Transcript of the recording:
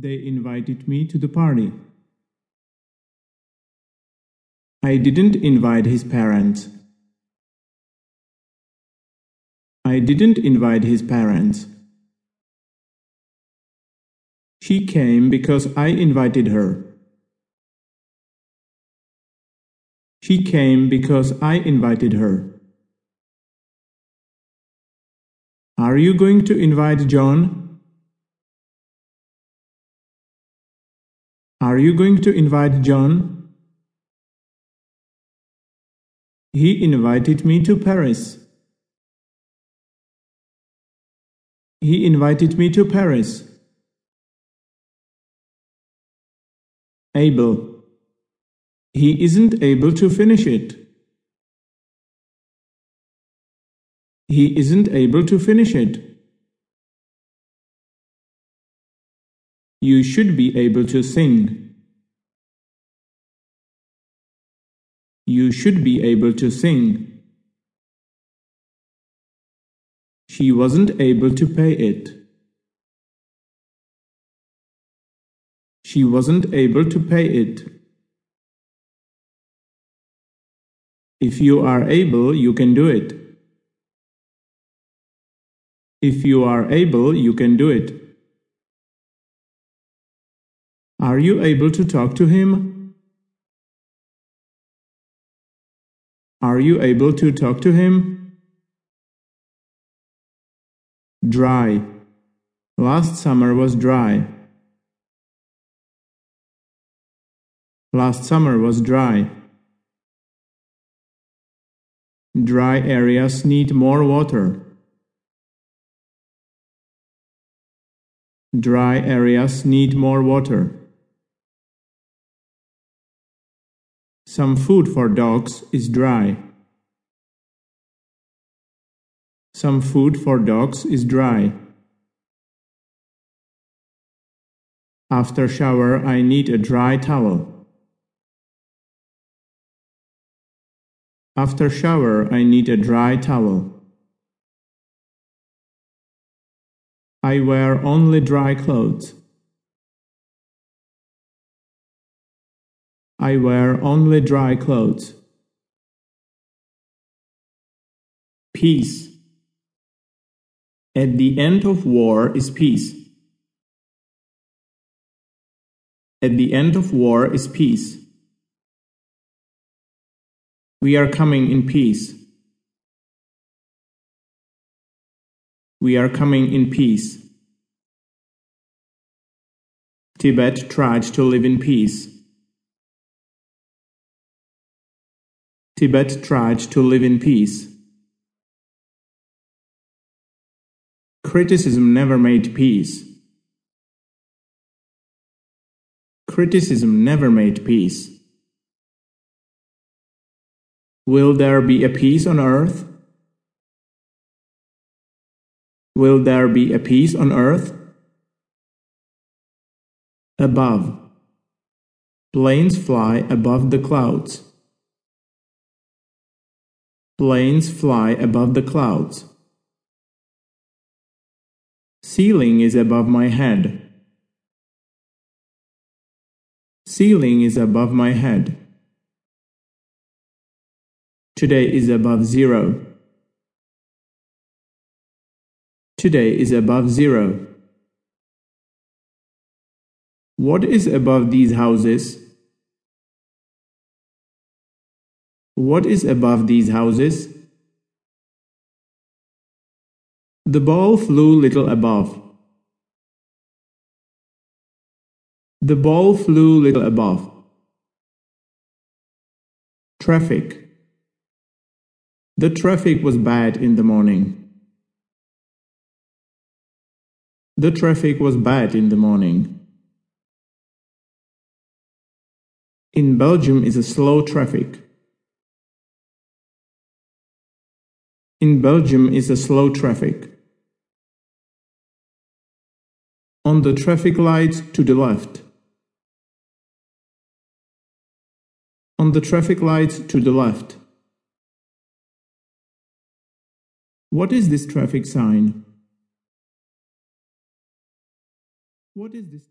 They invited me to the party. I didn't invite his parents. I didn't invite his parents. She came because I invited her. She came because I invited her. Are you going to invite John? Are you going to invite John? He invited me to Paris. He invited me to Paris. Able. He isn't able to finish it. He isn't able to finish it. You should be able to sing. You should be able to sing. She wasn't able to pay it. She wasn't able to pay it. If you are able, you can do it. If you are able, you can do it. Are you able to talk to him? Are you able to talk to him? Dry. Last summer was dry. Last summer was dry. Dry areas need more water. Dry areas need more water. Some food for dogs is dry. Some food for dogs is dry. After shower, I need a dry towel. After shower, I need a dry towel. I wear only dry clothes. I wear only dry clothes. Peace. At the end of war is peace. At the end of war is peace. We are coming in peace. We are coming in peace. Tibet tried to live in peace. Tibet tried to live in peace. Criticism never made peace. Criticism never made peace. Will there be a peace on earth? Will there be a peace on earth? Above. Planes fly above the clouds. Planes fly above the clouds. Ceiling is above my head. Ceiling is above my head. Today is above zero. Today is above zero. What is above these houses? What is above these houses? The ball flew little above. The ball flew little above. Traffic. The traffic was bad in the morning. The traffic was bad in the morning. In Belgium is a slow traffic. In Belgium is a slow traffic. On the traffic lights to the left. On the traffic lights to the left. What is this traffic sign? What is this?